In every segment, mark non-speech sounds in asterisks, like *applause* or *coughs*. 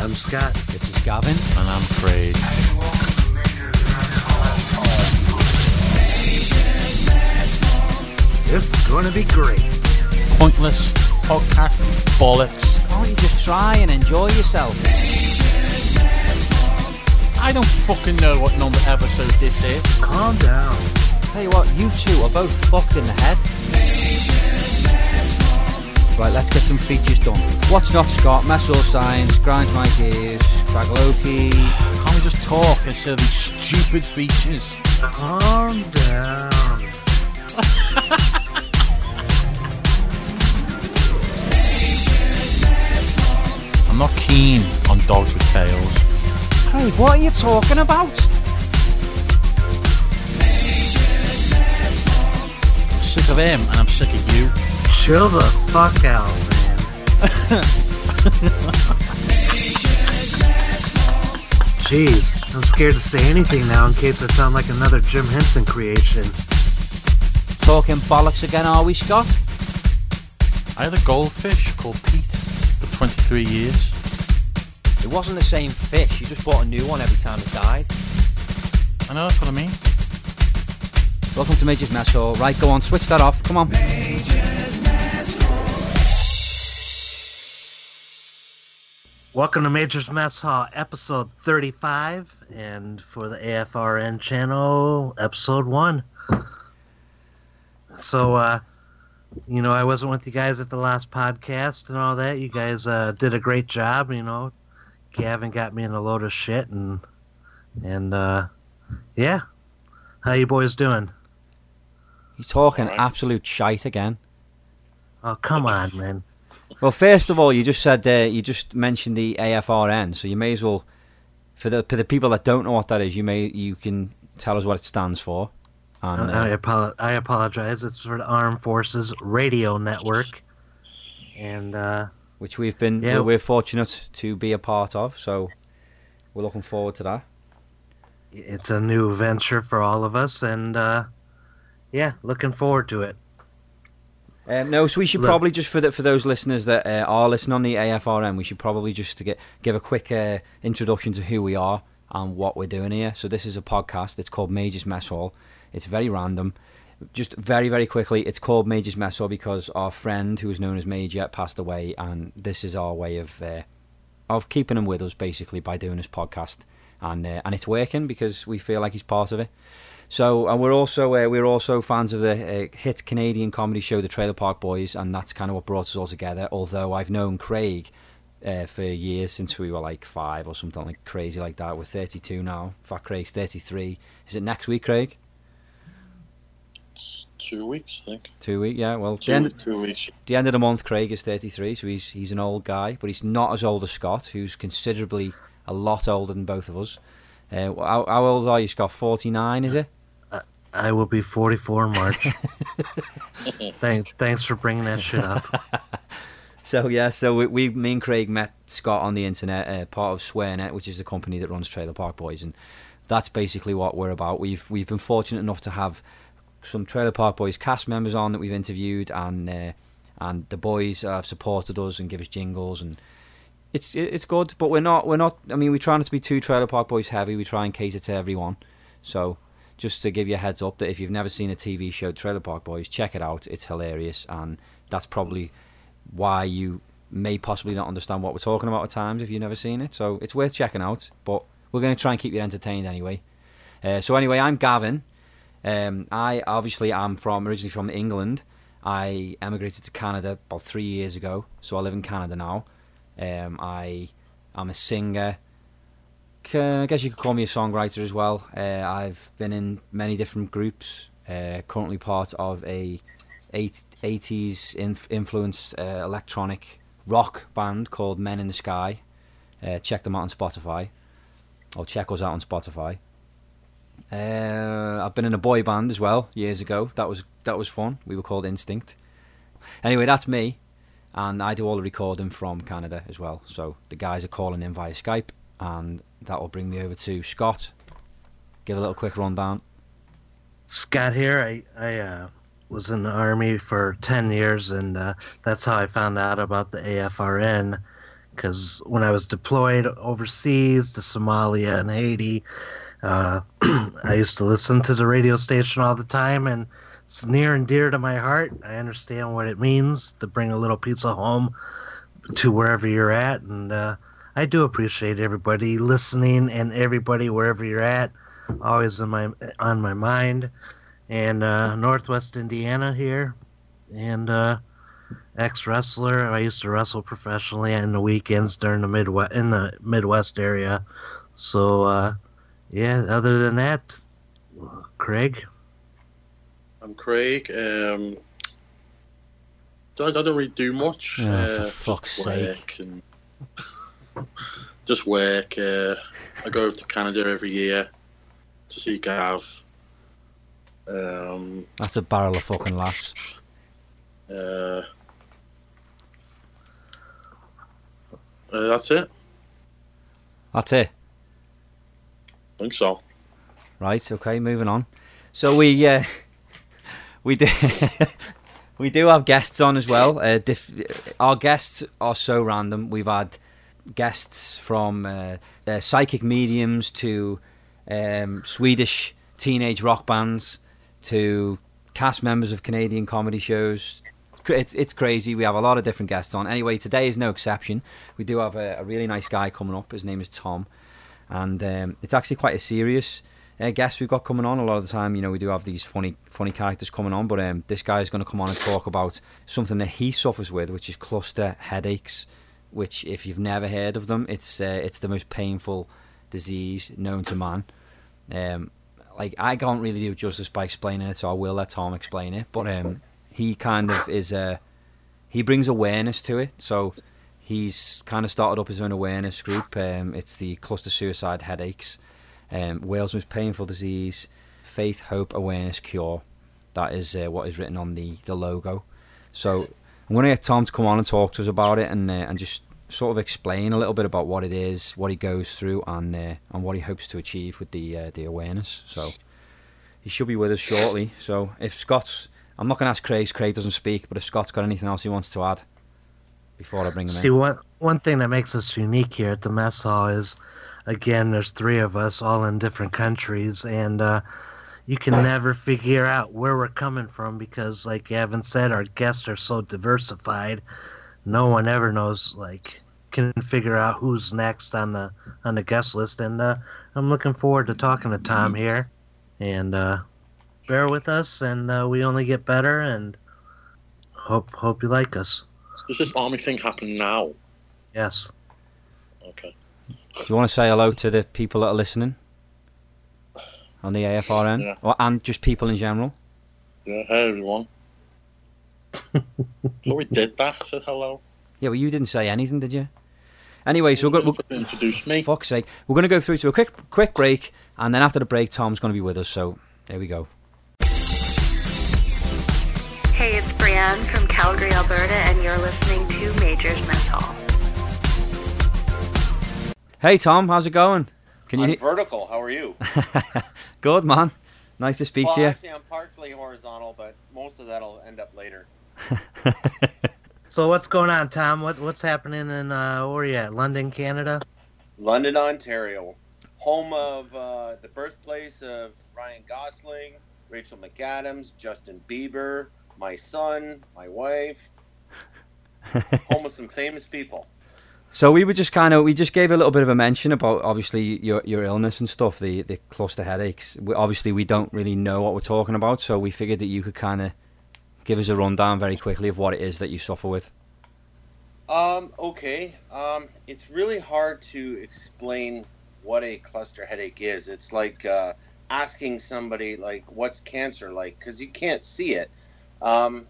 I'm Scott. This is Gavin. And I'm Craig. This is going to be great. Pointless podcast bollocks. Can't you just try and enjoy yourself? I don't fucking know what number episode this is. Calm down. Tell you what, you two are both fucked in the head. Right, let's get some features done. What's not Scott? Mess all science, grinds my gears, Bagaloki. Can't we just talk instead of these stupid features? Calm down. I'm not keen on dogs with tails. Hey, what are you talking about? I'm sick of him and I'm sick of you. Chill the fuck out, man. Jeez, I'm scared to say anything now in case I sound like another Jim Henson creation. Talking bollocks again, are we, Scott? I had a goldfish called Pete for 23 years. It wasn't the same fish. You just bought a new one every time it died. I know that's what I mean. Welcome to Major's Mess Hall. Right, go on, switch that off. Come on. Welcome to Major's Mess Hall, episode 35, and for the AFRN channel, episode 1. So, uh, you know, I wasn't with you guys at the last podcast and all that. You guys uh, did a great job, you know. Gavin got me in a load of shit, and, and, uh, yeah. How you boys doing? You're talking absolute shite again. Oh, come on, man. Well, first of all, you just said uh, you just mentioned the AFRN, so you may as well, for the for the people that don't know what that is, you may you can tell us what it stands for. And, I, uh, apolo- I apologize. It's for the Armed Forces Radio Network. And, uh, which we've been Yeah. we're fortunate to be a part of, so we're looking forward to that. it's a new venture for all of us, and uh, yeah, looking forward to it. Um, no, so we should probably just for the, for those listeners that uh, are listening on the AFRN, we should probably just to get give a quick uh, introduction to who we are and what we're doing here. So this is a podcast. It's called Majors Mess Hall. It's very random. Just very very quickly, it's called Majors Mess Hall because our friend who was known as Major passed away, and this is our way of uh, of keeping him with us basically by doing this podcast, and uh, and it's working because we feel like he's part of it. So, and we're also uh, we're also fans of the uh, hit Canadian comedy show, The Trailer Park Boys, and that's kind of what brought us all together. Although I've known Craig uh, for years since we were like five or something like crazy like that. We're 32 now. In fact, Craig's 33. Is it next week, Craig? two weeks, I think. Two weeks, yeah. Well, the Two, end, two weeks. the end of the month, Craig is 33, so he's he's an old guy, but he's not as old as Scott, who's considerably a lot older than both of us. Uh, how, how old are you, Scott? 49, is it? I will be 44 in March. *laughs* thanks, thanks for bringing that shit up. *laughs* So yeah, so we, we me and Craig met Scott on the internet, uh, part of SwearNet, which is the company that runs Trailer Park Boys, and that's basically what we're about. We've we've been fortunate enough to have some Trailer Park Boys cast members on that we've interviewed, and uh, and the boys have supported us and give us jingles, and it's it's good. But we're not we're not. I mean, we try not to be too Trailer Park Boys heavy. We try and cater to everyone. So just to give you a heads up that if you've never seen a TV show, Trailer Park Boys, check it out. It's hilarious, and that's probably why you may possibly not understand what we're talking about at times if you've never seen it. So it's worth checking out. But we're going to try and keep you entertained anyway. Uh, so anyway, I'm Gavin. Um, I obviously am from originally from England. I emigrated to Canada about three years ago, so I live in Canada now. Um, I am a singer. C- I guess you could call me a songwriter as well. Uh, I've been in many different groups. Uh, currently part of a eight, 80s inf- influenced uh, electronic rock band called Men in the Sky. Uh, check them out on Spotify. Or check us out on Spotify. Uh, I've been in a boy band as well years ago. That was that was fun. We were called Instinct. Anyway, that's me, and I do all the recording from Canada as well. So the guys are calling in via Skype, and that will bring me over to Scott. Give a little quick rundown. Scott here. I, I uh, was in the Army for 10 years, and uh, that's how I found out about the AFRN because when I was deployed overseas to Somalia and Haiti, uh, *clears throat* I used to listen to the radio station all the time, and it's near and dear to my heart. I understand what it means to bring a little piece of home to wherever you're at, and uh, I do appreciate everybody listening and everybody wherever you're at. Always in my on my mind, and uh, Northwest Indiana here, and uh, ex wrestler. I used to wrestle professionally on the weekends during the Midwest in the Midwest area. So uh, yeah, other than that, Craig. I'm Craig. Um, I don't really do much. Oh, uh, for fuck's sake. and just work. Uh, I go over to Canada every year to see Gav. Um, That's a barrel of fucking laughs. uh, uh, that's it. That's it. I think so. Right. Okay. Moving on. So we uh, *laughs* we do *laughs* we do have guests on as well. Uh, diff- our guests are so random. We've had guests from uh, uh, psychic mediums to um, Swedish teenage rock bands to cast members of Canadian comedy shows. It's, it's crazy. We have a lot of different guests on. Anyway, today is no exception. We do have a, a really nice guy coming up. His name is Tom, and um, it's actually quite a serious uh, guest we've got coming on. A lot of the time, you know, we do have these funny funny characters coming on, but um, this guy is going to come on and talk about something that he suffers with, which is cluster headaches. Which, if you've never heard of them, it's uh, it's the most painful disease known to man. Um, like I can't really do justice by explaining it, so I will let Tom explain it. But um, he kind of is uh, he brings awareness to it. So he's kind of started up his own awareness group. Um, it's the Cluster Suicide Headaches, um, world's most painful disease, faith, hope, awareness, cure. That is uh, what is written on the the logo. So I'm going to get Tom to come on and talk to us about it and uh, and just sort of explain a little bit about what it is, what he goes through, and uh, and what he hopes to achieve with the uh, the awareness. So he should be with us shortly. So if Scott's, I'm not going to ask Craig. Craig doesn't speak, but if Scott's got anything else he wants to add before I bring him See, in. one one thing that makes us unique here at the mess hall is, again, there's three of us all in different countries, and uh, you can never figure out where we're coming from because, like Gavin said, our guests are so diversified. No one ever knows, like, can figure out who's next on the on the guest list, and uh, I'm looking forward to talking to Tom here, and uh, bear with us, and uh, we only get better, and hope hope you like us. Does this army thing happen now? Yes. Okay. Do you want to say hello to the people that are listening on the AFRN, Yeah. or and just people in general? Yeah. Hey everyone. *laughs* oh, we did that. Said hello. Yeah, well, you didn't say anything, did you? Anyway, so we're, go- we're, introduce me. fuck's sake, we're going to go through to a quick quick break, and then after the break, Tom's going to be with us. So there we go. Hey, it's Brienne from Calgary, Alberta, and you're listening to Major's Mess Hall. Hey Tom, how's it going? Can you? I'm he- vertical. How are you? *laughs* Good man. Nice to speak well, to you. actually, I'm partially horizontal, but most of that'll end up later. *laughs* So what's going on, Tom? What what's happening in uh, where are you at? London, Canada? London, Ontario, home of uh, the birthplace of Ryan Gosling, Rachel McAdams, Justin Bieber, my son, my wife. *laughs* home of some famous people. So we were just kind of we just gave a little bit of a mention about obviously your your illness and stuff, the the cluster headaches. We, obviously, we don't really know what we're talking about, so we figured that you could kind of give us a rundown very quickly of what it is that you suffer with. Um, okay. Um, it's really hard to explain what a cluster headache is. It's like uh, asking somebody like, "What's cancer like?" Because you can't see it. Um,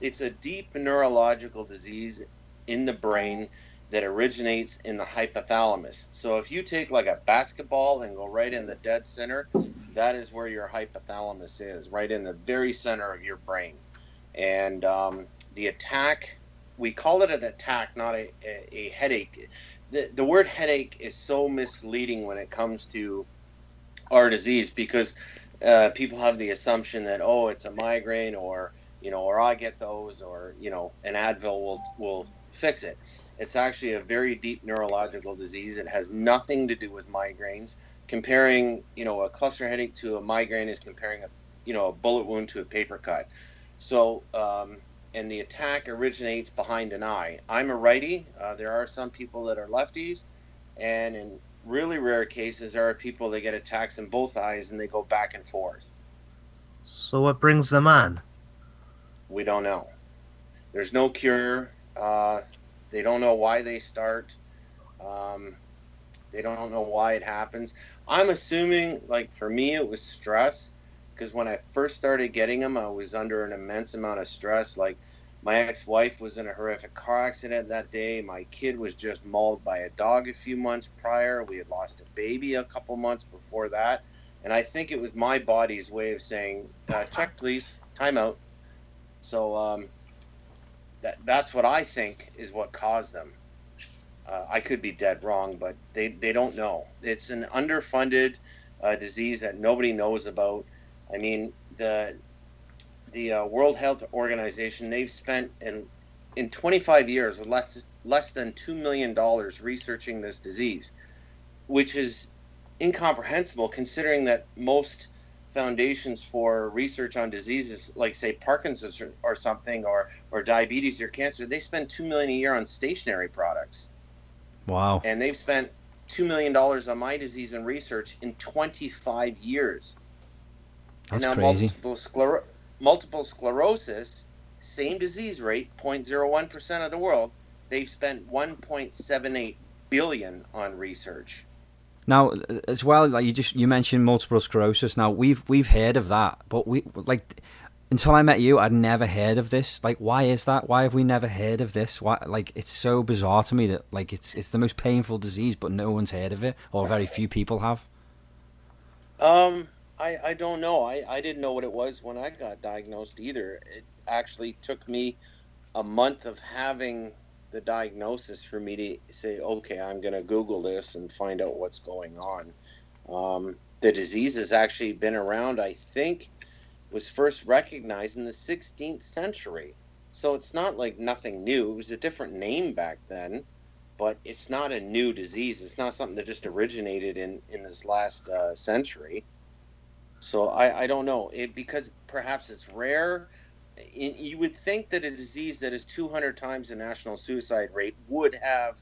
it's a deep neurological disease in the brain that originates in the hypothalamus. So if you take like a basketball and go right in the dead center, that is where your hypothalamus is, right in the very center of your brain. And um, the attack we call it an attack, not a, a, a headache. The, the word headache is so misleading when it comes to our disease because uh, people have the assumption that oh it's a migraine or you know or I get those or you know an Advil will will fix it. It's actually a very deep neurological disease. It has nothing to do with migraines. Comparing, you know, a cluster headache to a migraine is comparing a, you know, a bullet wound to a paper cut. So, um, and the attack originates behind an eye. I'm a righty. Uh, there are some people that are lefties, and in really rare cases, there are people that get attacks in both eyes and they go back and forth. So what brings them on? We don't know. There's no cure. Uh, they don't know why they start. Um, they don't know why it happens. I'm assuming, like for me, it was stress because when I first started getting them, I was under an immense amount of stress. Like my ex-wife was in a horrific car accident that day. My kid was just mauled by a dog a few months prior. We had lost a baby a couple months before that, and I think it was my body's way of saying, uh, "Check, please, time out." So um, that that's what I think is what caused them. Uh, I could be dead wrong, but they, they don't know. It's an underfunded uh, disease that nobody knows about. I mean, the the uh, World Health Organization they've spent in in 25 years less less than two million dollars researching this disease, which is incomprehensible considering that most foundations for research on diseases like say Parkinson's or, or something or or diabetes or cancer they spend 2 million a year on stationary products Wow. and they've spent 2 million dollars on my disease and research in 25 years That's and now crazy. multiple scler- multiple sclerosis same disease rate 0.01% of the world they've spent 1.78 billion on research Now, as well, like you just you mentioned multiple sclerosis. Now we've we've heard of that, but we like until I met you, I'd never heard of this. Like, why is that? Why have we never heard of this? Why? Like, it's so bizarre to me that like it's it's the most painful disease, but no one's heard of it, or very few people have. Um, I, I don't know. I, I didn't know what it was when I got diagnosed either. It actually took me a month of having the diagnosis for me to say, okay, I'm going to Google this and find out what's going on. Um, the disease has actually been around, I think, was first recognized in the 16th century. So it's not like nothing new. It was a different name back then, but it's not a new disease. It's not something that just originated in, in this last uh, century. So I, I don't know it because perhaps it's rare. I- You would think that a disease that is 200 times the national suicide rate would have,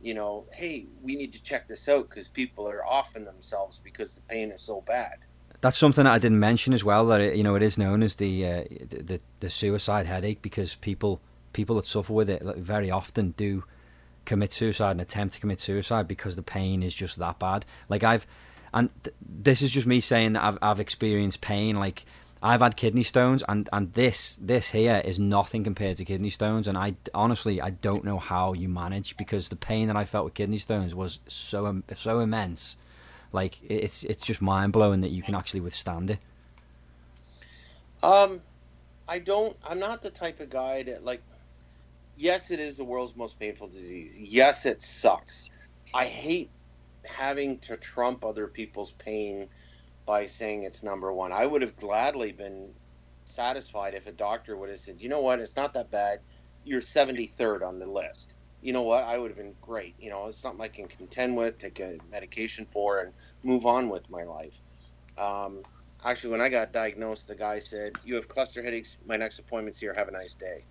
you know, hey, we need to check this out because people are offing themselves because the pain is so bad. That's something that I didn't mention as well. That it, you know it is known as the uh, the the suicide headache because people people that suffer with it very often do commit suicide and attempt to commit suicide because the pain is just that bad. Like I've and th- this is just me saying that I've I've experienced pain. Like I've had kidney stones and and this this here is nothing compared to kidney stones. And I honestly I don't know how you manage because the pain that I felt with kidney stones was so so immense. Like it's it's just mind blowing that you can actually withstand it. Um, I don't. I'm not the type of guy that like. Yes, it is the world's most painful disease. Yes, it sucks. I hate having to trump other people's pain by saying it's number one. I would have gladly been satisfied if a doctor would have said, "You know what? It's not that bad. You're 73rd on the list." You know what? I would have been great. You know, it's something I can contend with, take a medication for, and move on with my life. Um, actually, when I got diagnosed, the guy said, "You have cluster headaches. My next appointment's here. Have a nice day."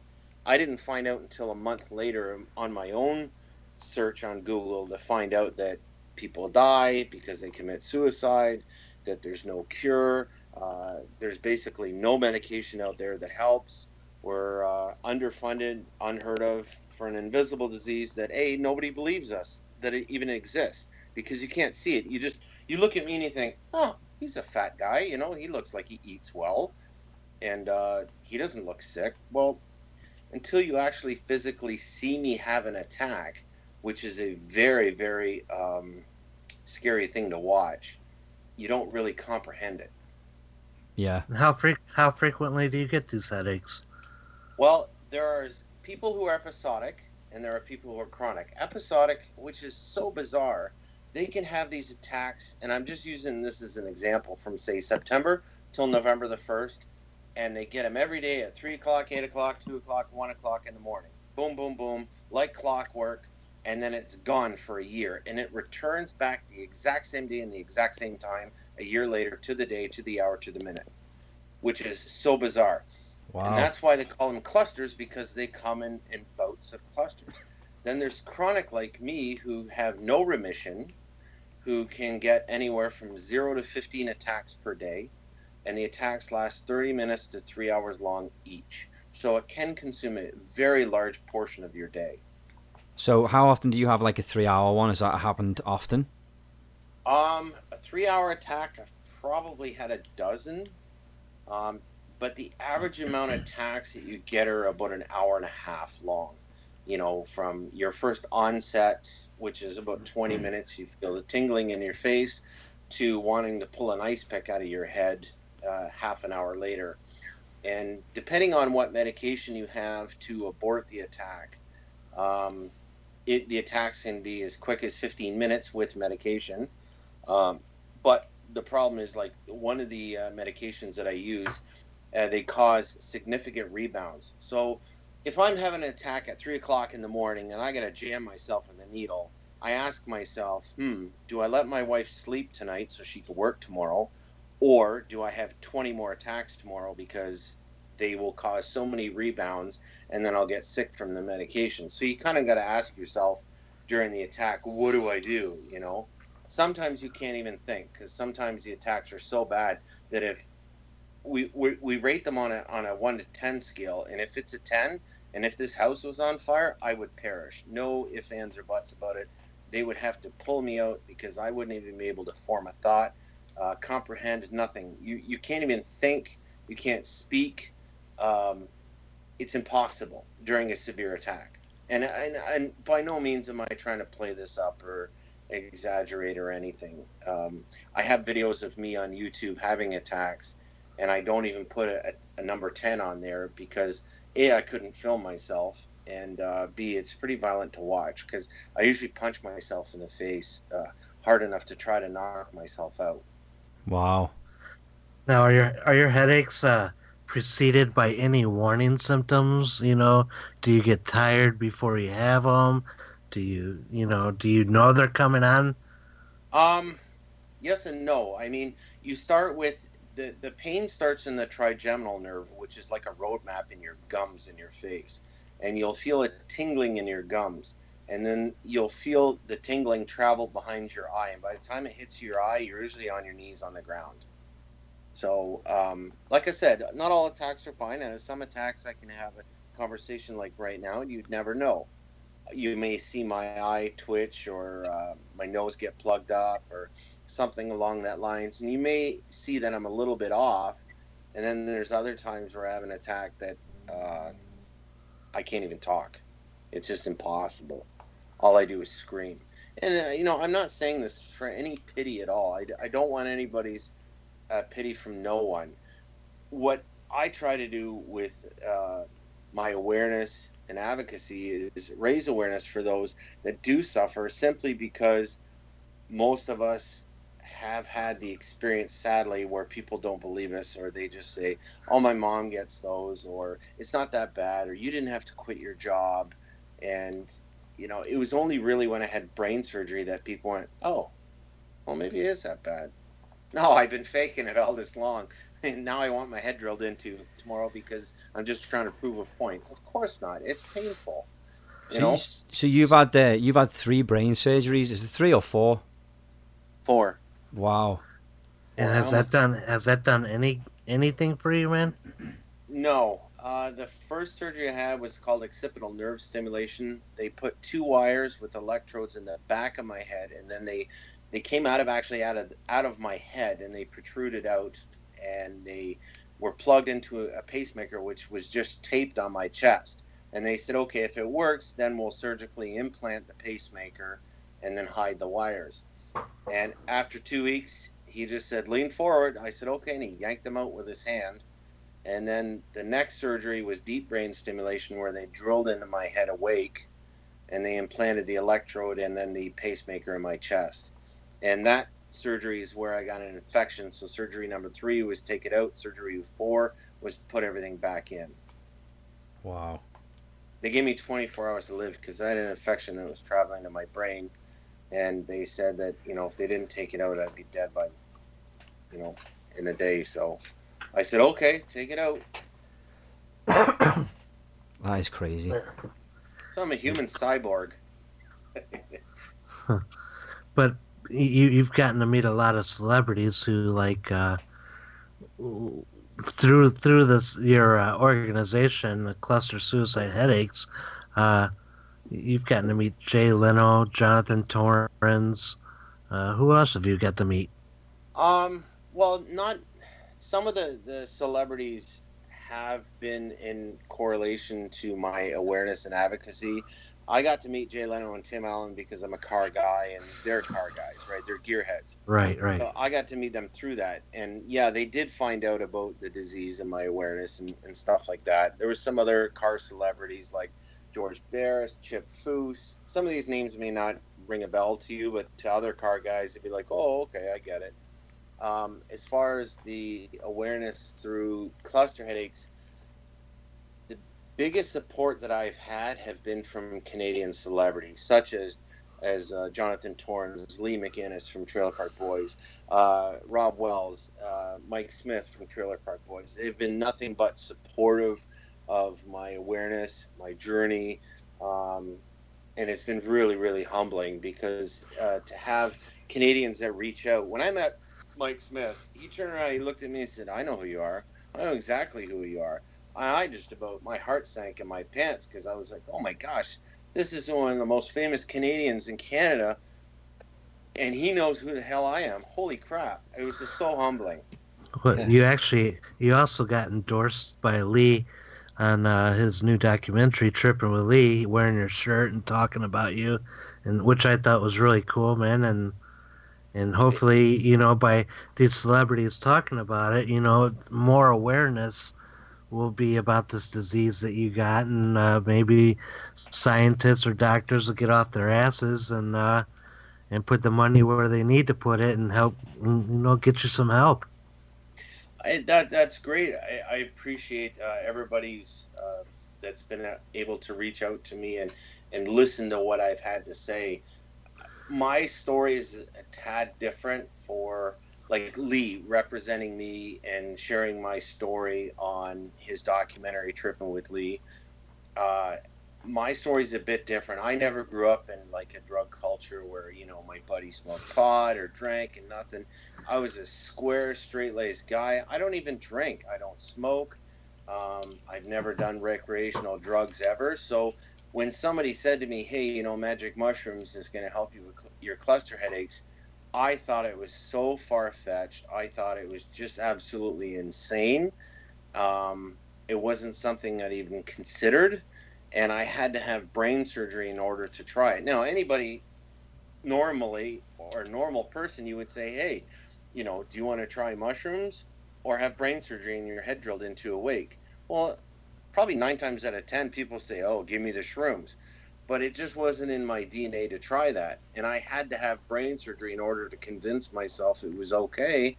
I didn't find out until a month later on my own search on Google to find out that people die because they commit suicide, that there's no cure, uh, there's basically no medication out there that helps. We're uh, underfunded, unheard of for an invisible disease that a nobody believes us that it even exists because you can't see it. You just you look at me and you think, oh, he's a fat guy. You know, he looks like he eats well, and uh, he doesn't look sick. Well, until you actually physically see me have an attack, which is a very very um, scary thing to watch, you don't really comprehend it. Yeah. And how fre- how frequently do you get these headaches? Well, there are people who are episodic and there are people who are chronic. Episodic, which is so bizarre, they can have these attacks, and I'm just using this as an example from, say, September till November the 1st, and they get them every day at 3 o'clock, 8 o'clock, 2 o'clock, 1 o'clock in the morning. Boom, boom, boom, like clockwork. And then it's gone for a year, and it returns back the exact same day and the exact same time a year later to the day, to the hour, to the minute, which is so bizarre. Wow. And that's why they call them clusters because they come in, in bouts of clusters. Then there's chronic like me who have no remission, who can get anywhere from zero to 15 attacks per day, and the attacks last 30 minutes to three hours long each. So it can consume a very large portion of your day. So how often do you have like a three-hour one? Has that happened often? Um, a three-hour attack, I've probably had a dozen. Um, but the average amount of attacks that you get are about an hour and a half long. You know, from your first onset, which is about 20 minutes, you feel the tingling in your face, to wanting to pull an ice pick out of your head uh, half an hour later. And depending on what medication you have to abort the attack, um, it, the attacks can be as quick as 15 minutes with medication. Um, but the problem is, like, one of the uh, medications that I use, uh, they cause significant rebounds. So if I'm having an attack at 3 o'clock in the morning and I got to jam myself in the needle, I ask myself, hmm, do I let my wife sleep tonight so she can work tomorrow? Or do I have 20 more attacks tomorrow because they will cause so many rebounds and then I'll get sick from the medication? So you kind of got to ask yourself during the attack, what do I do? You know, sometimes you can't even think because sometimes the attacks are so bad that if we, we, we rate them on a, on a 1 to 10 scale, and if it's a 10, and if this house was on fire, I would perish. No ifs, ands, or buts about it. They would have to pull me out because I wouldn't even be able to form a thought, uh, comprehend nothing. You, you can't even think, you can't speak. Um, it's impossible during a severe attack. And, and, and by no means am I trying to play this up or exaggerate or anything. Um, I have videos of me on YouTube having attacks, and I don't even put a, a number 10 on there because A, I couldn't film myself, and uh, B, it's pretty violent to watch because I usually punch myself in the face uh, hard enough to try to knock myself out. Wow. Now, are your are your headaches uh, preceded by any warning symptoms? You know, do you get tired before you have them? Do you, you know, do you know they're coming on? Um, yes and no. I mean, you start with the the pain starts in the trigeminal nerve, which is like a roadmap in your gums in your face, and you'll feel it tingling in your gums, and then you'll feel the tingling travel behind your eye, and by the time it hits your eye, you're usually on your knees on the ground. So, um, like I said, not all attacks are fine. And some attacks I can have a conversation like right now, and you'd never know. You may see my eye twitch or uh, my nose get plugged up or something along that lines, and you may see that I'm a little bit off. And then there's other times where I have an attack that uh, I can't even talk. It's just impossible. All I do is scream. And uh, you know, I'm not saying this for any pity at all. I, I don't want anybody's uh, pity from no one. What I try to do with uh, my awareness and advocacy is raise awareness for those that do suffer simply because most of us have had the experience sadly where people don't believe us or they just say oh my mom gets those or it's not that bad or you didn't have to quit your job and you know it was only really when i had brain surgery that people went oh well maybe it is that bad *laughs* no i've been faking it all this long *laughs* and now i want my head drilled into tomorrow because i'm just trying to prove a point of course not it's painful you So, know you, so you've had uh, you've had three brain surgeries. Is it three or four? four Wow. And has that done has that done any anything for you, man? No. Uh, the first surgery I had was called occipital nerve stimulation. They put two wires with electrodes in the back of my head, and then they they came out of actually out of out of my head, and they protruded out, and they were plugged into a, pacemaker, which was just taped on my chest. And they said, okay, if it works, then we'll surgically implant the pacemaker, and then hide the wires. And after two weeks, he just said, lean forward. I said, okay, and he yanked them out with his hand. And then the next surgery was deep brain stimulation, where they drilled into my head awake and they implanted the electrode and then the pacemaker in my chest. And that surgery is where I got an infection. So surgery number three was take it out. Surgery four was to put everything back in. Wow. they gave me 24 hours to live because I had an infection that was traveling to my brain, and they said that you know if they didn't take it out, I'd be dead by, you know, in a day. So I said, okay, take it out. *coughs* That is crazy. So I'm a human cyborg. but you you've gotten to meet a lot of celebrities who like uh, through through this your uh, organization, Cluster Suicide Headaches. Uh, you've gotten to meet Jay Leno, Jonathan Torrens. Uh, who else have you got to meet? Um, well, not some of the the celebrities have been in correlation to my awareness and advocacy. I got to meet Jay Leno and Tim Allen because I'm a car guy and they're car guys, right? They're gearheads. Right, right. So I got to meet them through that. And yeah, they did find out about the disease and my awareness and, and stuff like that. There was some other car celebrities like George Barris, Chip Foose. Some of these names may not ring a bell to you, but to other car guys, it'd be like, oh, okay, I get it. Um, as far as the awareness through cluster headaches, biggest support that I've had have been from Canadian celebrities, such as as uh, Jonathan Torrens, Lee McInnes from Trailer Park Boys, uh, Robb Wells, uh, Mike Smith from Trailer Park Boys. They've been nothing but supportive of my awareness, my journey, um, and it's been really, really humbling because uh, to have Canadians that reach out. When I met Mike Smith, he turned around, he looked at me and said, "I know who you are. I know exactly who you are." I just about my heart sank in my pants because I was like, oh my gosh, this is one of the most famous Canadians in Canada, and he knows who the hell I am. Holy crap! It was just so humbling. Well, you actually you also got endorsed by Lee on uh, his new documentary "Tripping with Lee," wearing your shirt and talking about you, and which I thought was really cool, man. And and hopefully, you know, by these celebrities talking about it, you know, more awareness will be about this disease that you got, and uh, maybe scientists or doctors will get off their asses and uh, and put the money where they need to put it and help, you know, get you some help. I, that that's great. I, I appreciate uh, everybody's uh, that's been able to reach out to me and and listen to what I've had to say. My story is a tad different for like Lee representing me and sharing my story on his documentary Tripping with Lee. Uh, my story's a bit different. I never grew up in like a drug culture where you know my buddy smoked pot or drank and nothing. I was a square, straight-laced guy. I don't even drink. I don't smoke. Um, I've never done recreational drugs ever. So when somebody said to me, "Hey, you know, magic mushrooms is going to help you with cl- your cluster headaches," I thought it was so far fetched. I thought it was just absolutely insane. Um, it wasn't something I'd even considered, and I had to have brain surgery in order to try it. Now, anybody normally or a normal person, you would say, hey, you know, do you want to try mushrooms or have brain surgery and your head drilled into awake? Well, probably nine times out of ten, people say, oh, give me the shrooms but it just wasn't in my DNA to try that. And I had to have brain surgery in order to convince myself it was okay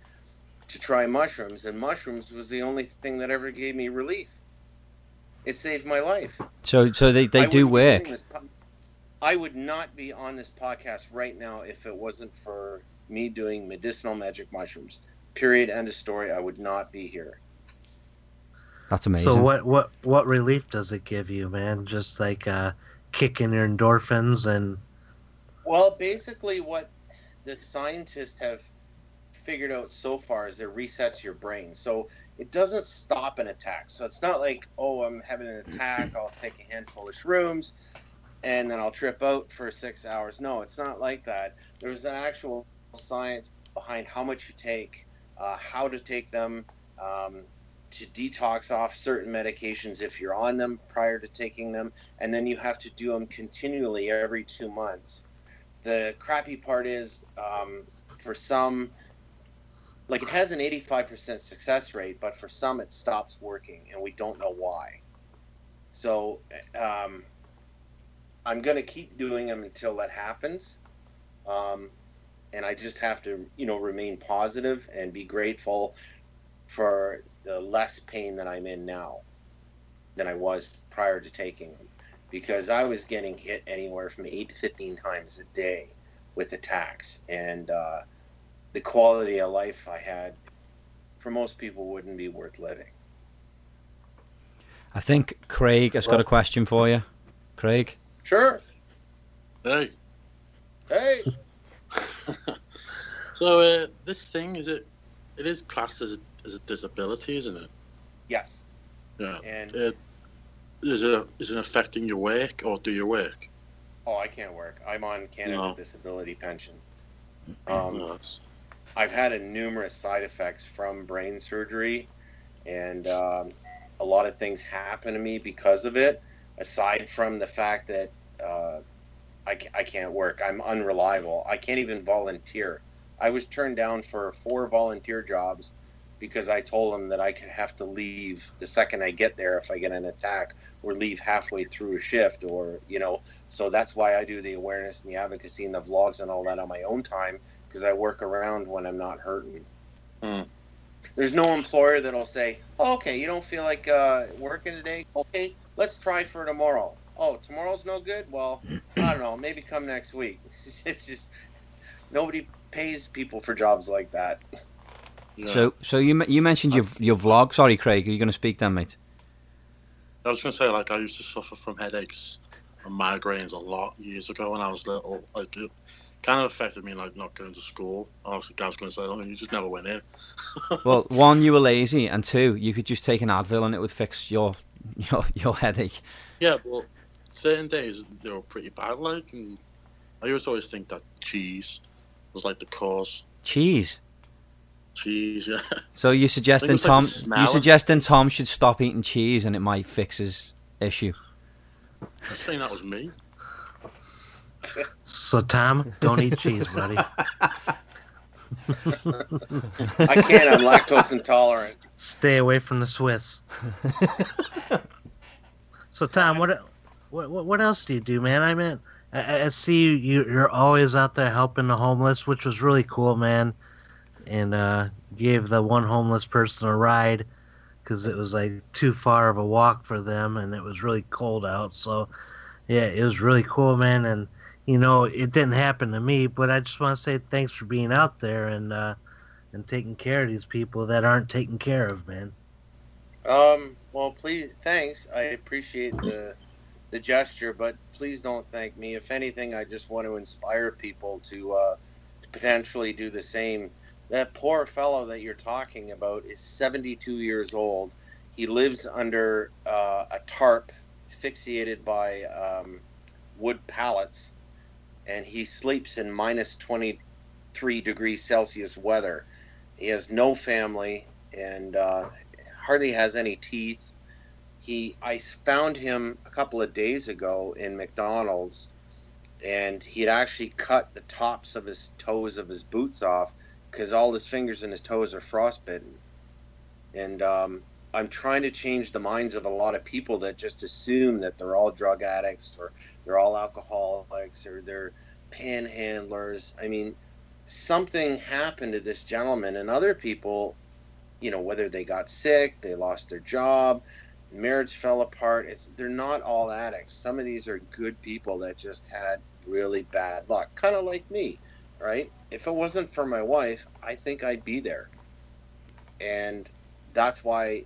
to try mushrooms. And mushrooms was the only thing that ever gave me relief. It saved my life. So, so they, they do work. I would not be on this podcast right now if it wasn't for me doing medicinal magic mushrooms. Period. End of story. I would not be here. That's amazing. So what what what relief does it give you, man? Just like uh kicking your endorphins and well basically what the scientists have figured out so far is it resets your brain. So it doesn't stop an attack. So it's not like oh i'm having an attack i'll take a handful of shrooms and then i'll trip out for six hours. No it's not like that. There's an actual science behind how much you take uh, how to take them um, to detox off certain medications if you're on them prior to taking them, and then you have to do them continually every two months. The crappy part is um, for some, like it has an 85% success rate, but for some it stops working, and we don't know why. So um, I'm going to keep doing them until that happens. Um, and I just have to, you know, remain positive and be grateful for the less pain that I'm in now than I was prior to taking them. because I was getting hit anywhere from eight to fifteen times a day with attacks, and uh, the quality of life I had for most people wouldn't be worth living. I think Craig has got a question for you. Craig, Sure. Hey. Hey. *laughs* So uh, this thing is it? It is classed as a, as it disability, isn't it? Yes. Yeah. And Uh, is it is it affecting your work or do you work? oh, I can't work. I'm on Canada No. Disability Pension. Um, No, I've had a numerous side effects from brain surgery, and um, a lot of things happen to me because of it. Aside from the fact that uh, I, I can't work, I'm unreliable. I can't even volunteer. I was turned down for four volunteer jobs because I told them that I could have to leave the second I get there if I get an attack, or leave halfway through a shift, or you know. So that's why I do the awareness and the advocacy and the vlogs and all that on my own time because I work around when I'm not hurting. Hmm. There's no employer that'll say, oh, "Okay, you don't feel like uh, working today? Okay, let's try for tomorrow." Oh, tomorrow's no good. Well, I don't know. Maybe come next week. *laughs* It's just nobody pays people for jobs like that. So so you you mentioned your your vlog. Sorry, Craig, are you going to speak then, mate? I was gonna say like I used to suffer from headaches and migraines a lot years ago when I was little. Like it kind of affected me like not going to school. Obviously, Gav's gonna say, "Oh, you just never went in." *laughs* Well, one, you were lazy, and two, you could just take an Advil and it would fix your your your headache. Yeah, well, certain days they were pretty bad. Like, and I used to always think that cheese was like the cause. Cheese. Cheese, yeah. So you suggesting it's like Tom? You suggesting Tom should stop eating cheese and it might fix his issue? I'm saying that was me. So Tom, don't eat cheese, buddy. *laughs* I can't. I'm lactose intolerant. Stay away from the Swiss. so Tom, what, what what what else do you do, man? I mean, I, I see you, you you're always out there helping the homeless, which was really cool, man. And uh, gave the one homeless person a ride because it was like too far of a walk for them, and it was really cold out. So, yeah, it was really cool, man. And you know, it didn't happen to me, but I just want to say thanks for being out there and uh, and taking care of these people that aren't taken care of, man. Um. Well, please, thanks. I appreciate the the gesture, but please don't thank me. If anything, I just want to inspire people to uh, to potentially do the same. That poor fellow that you're talking about is 72 years old. He lives under uh, a tarp fixated by um, wood pallets, and he sleeps in minus 23 degrees Celsius weather. He has no family and uh, hardly has any teeth. He, I found him a couple of days ago in McDonald's, and he had actually cut the tops of his toes of his boots off because all his fingers and his toes are frostbitten. And um, I'm trying to change the minds of a lot of people that just assume that they're all drug addicts or they're all alcoholics or they're panhandlers. I mean, something happened to this gentleman and other people, you know, whether they got sick, they lost their job, marriage fell apart. It's they're not all addicts. Some of these are good people that just had really bad luck, kind of like me, right? If it wasn't for my wife, I think I'd be there. And that's why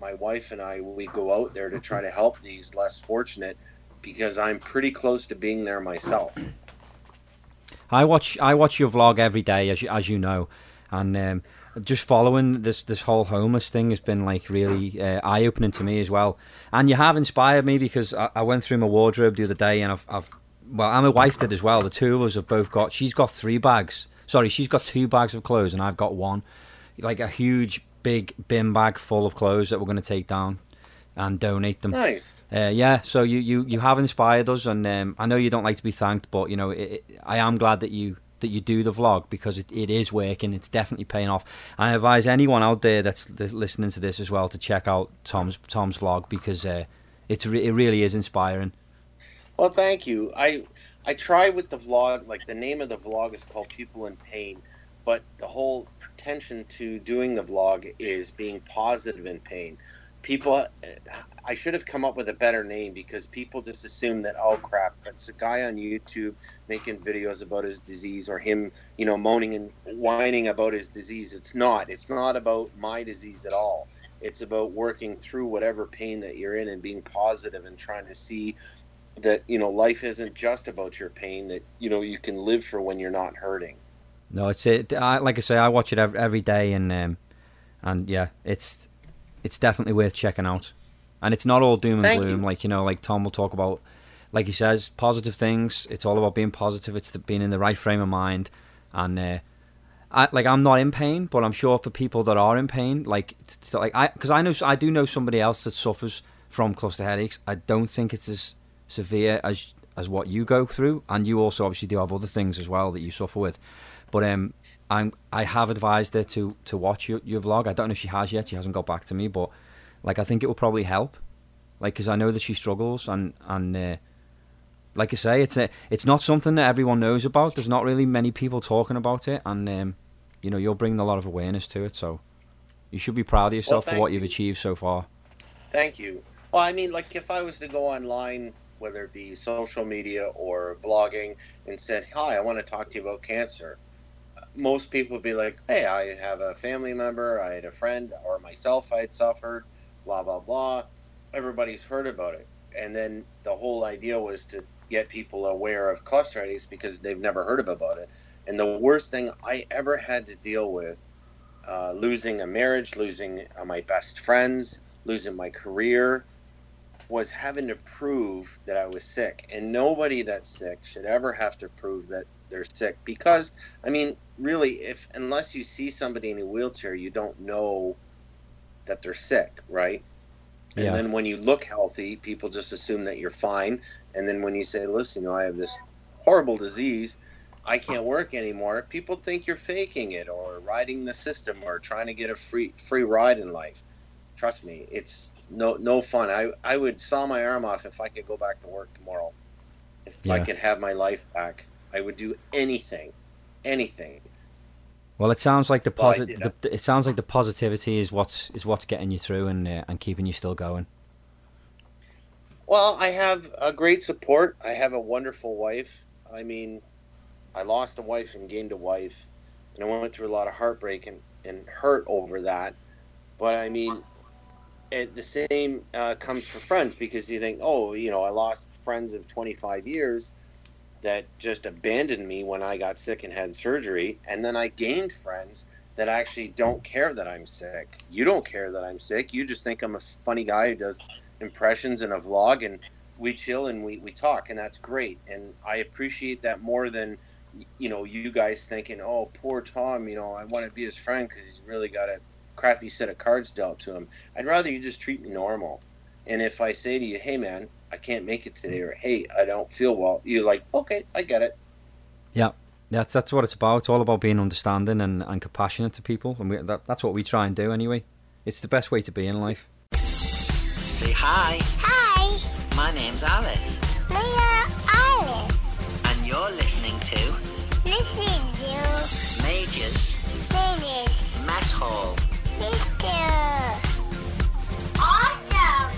my wife and I we go out there to try to help these less fortunate because I'm pretty close to being there myself. *clears throat* I watch I watch your vlog every day, as you, as you know, and um, just following this this whole homeless thing has been like really uh, eye opening to me as well. And you have inspired me because I, I went through my wardrobe the other day, and I've, I've well, and my wife did as well. The two of us have both got. She's got three bags. Sorry, she's got two bags of clothes, and I've got one, like a huge big bin bag full of clothes that we're going to take down and donate them. Nice. Uh, yeah, so you, you, you have inspired us, and um, I know you don't like to be thanked, but you know it, it, I am glad that you that you do the vlog because it, it is working. It's definitely paying off. I advise anyone out there that's that's listening to this as well to check out Tom's Tom's vlog because uh, it's re- it really is inspiring. Well, thank you. I I try with the vlog. Like the name of the vlog is called "People in Pain," but the whole pretension to doing the vlog is being positive in pain. people. I should have come up with a better name because people just assume that oh crap, it's a guy on YouTube making videos about his disease or him, you know, moaning and whining about his disease. It's not. It's not about my disease at all. It's about working through whatever pain that you're in and being positive and trying to see that you know life isn't just about your pain. That you know you can live for when you're not hurting. No, it's it. I, like I say, I watch it every, every day, and um, and yeah, it's it's definitely worth checking out. And it's not all doom and Thank gloom, you. like you know, like Tom will talk about, like he says, positive things. It's all about being positive. It's being in the right frame of mind, and uh, I like I'm not in pain, but I'm sure for people that are in pain, like like I because I know I do know somebody else that suffers from cluster headaches. I don't think it's as severe as as what you go through, and you also obviously do have other things as well that you suffer with. But um, I'm I have advised her to to watch your, your vlog. I don't know if she has yet. She hasn't got back to me, but like I think it will probably help. Like because I know that she struggles and and uh, like I say, it's a it's not something that everyone knows about. There's not really many people talking about it, and um, you know you're bringing a lot of awareness to it. So you should be proud of yourself for what you've achieved so far. Thank you. Well, I mean, like if I was to go online, whether it be social media or blogging, and said, "Hi, I want to talk to you about cancer," most people would be like, "Hey, I have a family member, I had a friend, or myself, I had suffered, blah blah blah." Everybody's heard about it, and then the whole idea was to get people aware of cluster headaches because they've never heard about it. And the worst thing I ever had to deal with, uh, losing a marriage, losing uh, my best friends, losing my career, was having to prove that I was sick. And nobody that's sick should ever have to prove that they're sick because, I mean, really, if unless you see somebody in a wheelchair, you don't know that they're sick, right? And Yeah. then when you look healthy, people just assume that you're fine. And then when you say, listen, you know, I have this horrible disease, I can't work anymore, people think you're faking it or riding the system or trying to get a free free ride in life. Trust me, it's no no fun. I, I would saw my arm off if I could go back to work tomorrow. If I could have my life back, I would do anything. Anything. Well, it sounds like the Well, I posit- did the, It sounds like the positivity is what's is what's getting you through and uh, and keeping you still going. Well, I have a great support. I have a wonderful wife. I mean, I lost a wife and gained a wife, and I went through a lot of heartbreak and, and hurt over that. But I mean, it, the same uh, comes for friends because you think, oh, you know, I lost friends of 25 years that just abandoned me when I got sick and had surgery, and then I gained friends that actually don't care that I'm sick. You don't care that I'm sick. You just think I'm a funny guy who does impressions in a vlog and we chill and we, we talk and that's great and i appreciate that more than you know you guys thinking oh poor tom you know i want to be his friend because he's really got a crappy set of cards dealt to him i'd rather you just treat me normal and if i say to you hey man i can't make it today or hey i don't feel well you're like okay i get it Yeah. That's that's what it's about. It's all about being understanding and, and compassionate to people, and we, that, that's what we try and do anyway. It's the best way to be in life. Say hi. Hi, My name's Alice, Mia uh, Alice. and you're listening to Listen to Major's Babies. Mess Hall. Awesome.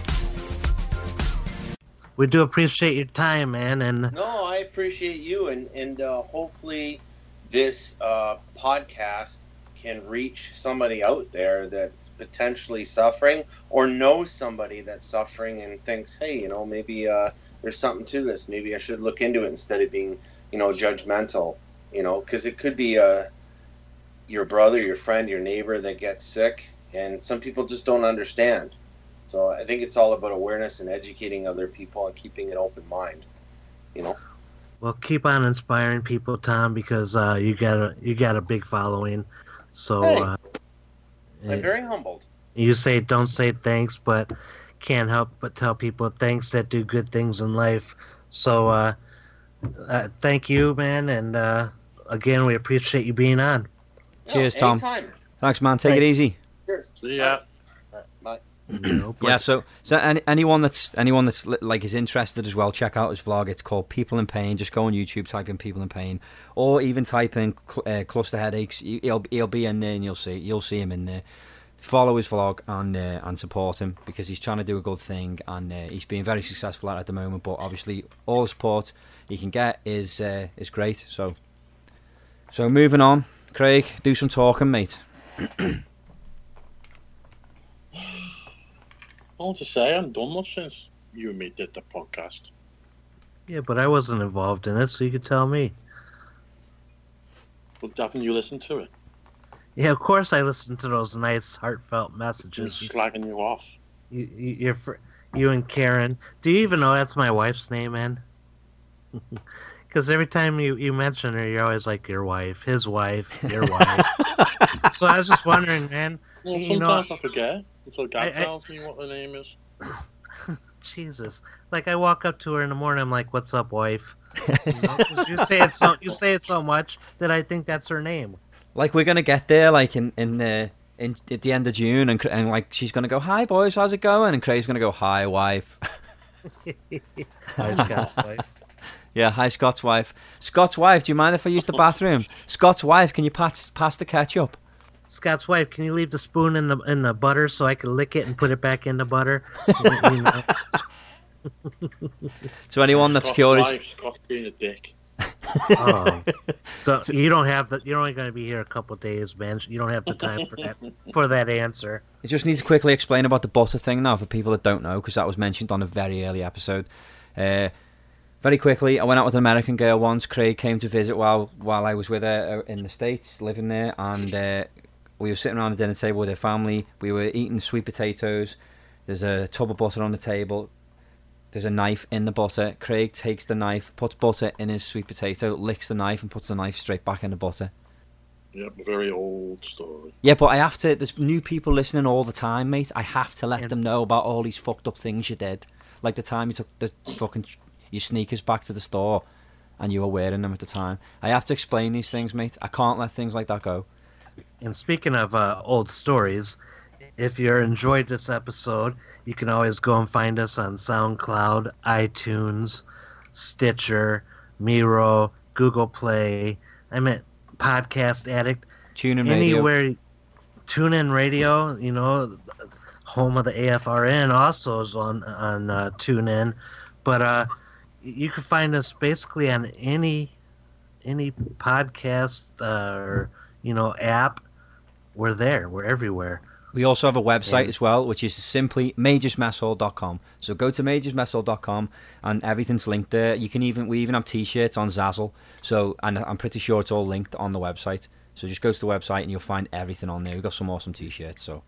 We do appreciate your time, man, and no i appreciate you and and uh, hopefully this uh, podcast can reach somebody out there that potentially suffering or knows somebody that's suffering and thinks hey you know maybe uh, there's something to this maybe i should look into it instead of being you know judgmental you know because it could be uh, your brother your friend your neighbor that gets sick and some people just don't understand so i think it's all about awareness and educating other people and keeping an open mind you know well, keep on inspiring people, Tom, because uh, you got a you got a big following. So Hey. uh, i'm very humbled you say don't say thanks, but can't help but tell people thanks that do good things in life. So uh, uh, thank you, man, and uh, again, we appreciate you being on. Cheers, Yeah, Tom. Thanks, man. Take it easy. Cheers. See ya. Bye. You *clears throat* Yeah. So, so any, anyone that's anyone that's li- like is interested as well, check out his vlog. It's called People in Pain. Just go on YouTube, type in People in Pain, or even type in cl- uh, cluster headaches. You- He'll he'll be in there, and you'll see you'll see him in there. follow his vlog and uh, and support him because he's trying to do a good thing and uh, he's being very successful at it at the moment. But obviously, all the support he can get is uh, is great. So, so moving on, Craig, do some talking, mate. I want to say I haven't done much since you and me did the podcast. Yeah, but I wasn't involved in it, so you could tell me. Well, haven't you listened to it? Yeah, of course I listened to those nice, heartveelt Just messages. slagging you off. You, you, you're fr- you and Karen. Do you even know that's my wife's name, man? *laughs* Because every time you, you mention her, you're always like your wife, his wife, your *laughs* wife. so I was just wondering, man. Well, You know- sometimes I forget until God I- I- tells me what the name is. *laughs* Jesus, like I walk up to her in the morning, I'm like, "What's up, wife?" You, know, 'cause you say it so you say it so much that I think that's her name. Like we're gonna get there, like in in the. In, at the end of June, and, and like she's gonna go, "Hi boys, how's it going?" And Craig's gonna go, "Hi wife." *laughs* Hi, Scott's wife. Yeah, hi Scott's wife. Scott's wife, do you mind if I use the bathroom? Scott's wife, can you pass pass the ketchup? Scott's wife, can you leave the spoon in the in the butter so I can lick it and put it back in the butter? You- you know. *laughs* To anyone that's Scott's curious, wife, Scott's being a dick. Oh. *laughs* So you don't have the you're only going to be here a couple days, man. You don't have the time for that for that answer. I just need to quickly explain about the butter thing now for people that don't know, because that was mentioned on a very early episode. Uh, very quickly, I went out with an American girl once. Craig came to visit while while I was with her uh, in the states, living there, and uh, we were sitting around the dinner table with her family. We were eating sweet potatoes. There's a tub of butter on the table. There's a knife in the butter. Craig takes the knife, puts butter in his sweet potato, licks the knife, and puts the knife straight back in the butter. Yep, very old story. Yeah, but I have to. There's new people listening all the time, mate. I have to let And- them know about all these fucked up things you did, like the time you took the fucking your sneakers back to the store, and you were wearing them at the time. I have to explain these things, mate. I can't let things like that go. And speaking of uh, old stories, if you enjoyed this episode, you can always go and find us on SoundCloud, iTunes, Stitcher, Miro, Google Play. I meant Podcast Addict. Tune in radio. Anywhere, tune in radio. You know, home of the AFRN also is on on uh, tune in, but uh, you can find us basically on any any podcast uh, or you know app. We're there. We're everywhere. We also have a website Yeah. as well, which is simply majorsmesshall.com. So go to majorsmesshall.com and everything's linked there. You can even we even have t-shirts on Zazzle. So and I'm pretty sure it's all linked on the website. So just go to the website and you'll find everything on there. We've got some awesome t-shirts. So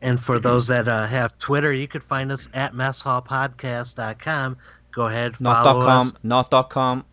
And for those that uh, have Twitter, you could find us at messhallpodcast.com. Go ahead, not follow dot com, us. not dot com.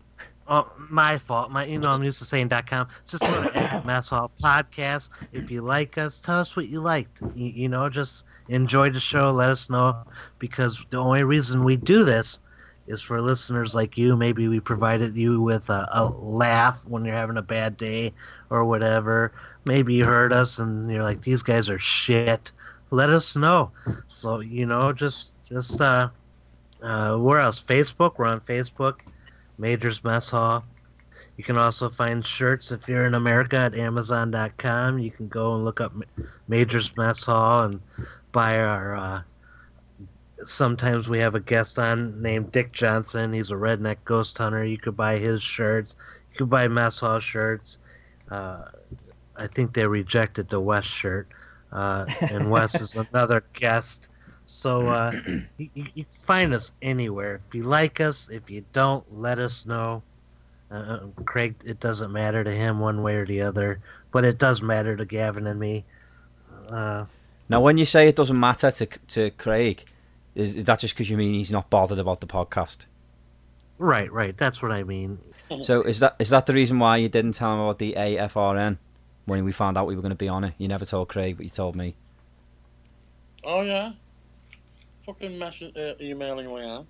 Oh, my fault. My, you know, I'm used to saying dot .com. Just go to *coughs* Podcast. If you like us, tell us what you liked. You, you know, just enjoy the show. Let us know because the only reason we do this is for listeners like you. Maybe we provided you with a, a laugh when you're having a bad day or whatever. Maybe you heard us and you're like, these guys are shit. Let us know. So you know, just just uh, uh, where else? Facebook. We're on Facebook. Majors Mess Hall. You can also find shirts if you're in America at Amazon.com. You can go and look up Majors Mess Hall and buy our. Uh, sometimes we have a guest on named Dick Johnson. He's a redneck ghost hunter. You could buy his shirts. You could buy Mess Hall shirts. Uh, I think they rejected the West shirt, uh, and Wes is *laughs* another guest. So uh, *clears throat* you, you, you can find us anywhere. If you like us, if you don't, let us know. Uh, Craig, it doesn't matter to him one way or the other, but it does matter to Gavin and me. Uh, Now, when you say it doesn't matter to to Craig, is, is that just because you mean he's not bothered about the podcast? right, right. That's what I mean. So is that is that the reason why you didn't tell him about the AFRN when we found out we were going to be on it? You never told Craig, but you told me. Oh yeah. Fucking message, uh, emailing Leanne.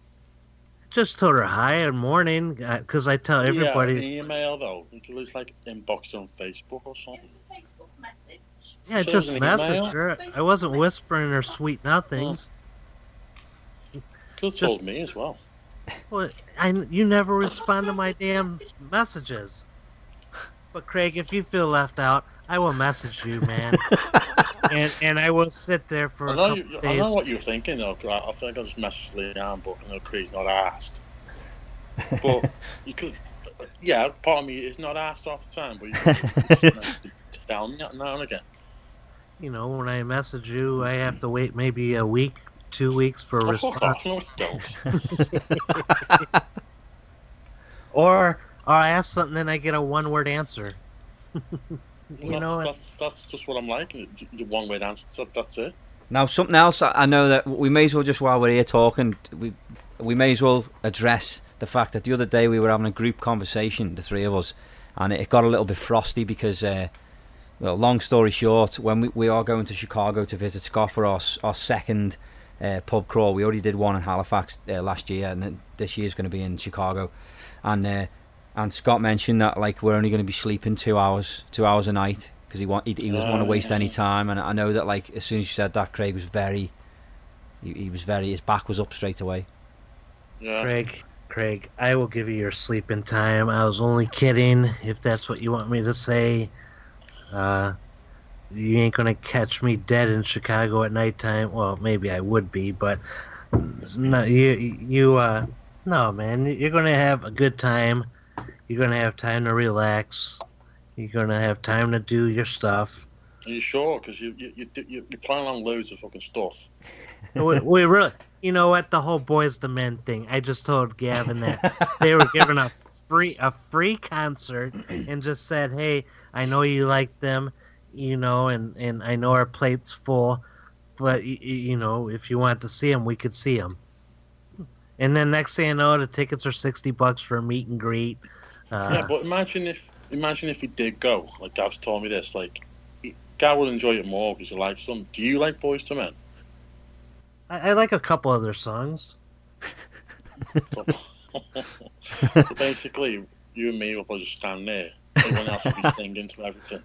Just told her hi and morning, because I tell everybody. Yeah, email though. You can lose like inbox on Facebook or something. Yeah, So just is an message email? her. I wasn't whispering her sweet nothings. Could Just- told me as well. Well, I, you never respond to my damn messages. But Craig, if you feel left out, I will message you, man, *laughs* and and I will sit there for I a know, couple you, I know what you're thinking, though. 'cause I, I think I just messaged Leanne, but you know, Craig's not asked. But *laughs* you could, yeah, part of me is not asked half the time, but you could *laughs* tell me now and again. You know, when I message you, I have to wait maybe a week, two weeks for a Oh, response, off. No, don't. or or I ask something and I get a one-word answer. You that's, know, that's, that's just what I'm like. The one way answer. That, that's it. Now, something else I I know that we may as well just while we're here talking, we we may as well address the fact that the other day we were having a group conversation, the three of us, and it got a little bit frosty because, uh, well, long story short, when we, we are going to Chicago to visit Scott for our our second uh, pub crawl, we already did one in Halifax uh, last year, and then this year's going to be in Chicago, and uh, and Scott mentioned that like we're only going to be sleeping two hours, two hours a night because he want he, he doesn't want to waste any time, and I know that like as soon as you said that, Craig was very, he, he was very his back was up straight away. Yeah. Craig, Craig, I will give you your sleeping time. I was only kidding. If that's what you want me to say, uh, you ain't gonna catch me dead in Chicago at nighttime. Well, maybe I would be, but no, you, you, uh, no, man, you're gonna have a good time. You're gonna have time to relax. You're gonna have time to do your stuff. Are you sure? Because you, you, you, you, you're planning on loads of fucking stuff. we, we really, you know what? The whole Boyz II Men thing. I just told Gavin that they were giving a free a free concert and just said, "Hey, I know you like them, you know, and and I know our plate's full, but y- y- you know, if you want to see them, we could see them." And then next thing you know, the tickets are sixty bucks for a meet and greet. Uh, yeah, but imagine if imagine if we did go. Like Gav's told me this. Like, he- Gav would enjoy it more because he likes them. Do you like Boyz II Men? I, I like a couple other songs. *laughs* so basically, you and me will probably just stand there. Everyone else will be *laughs* singing to everything.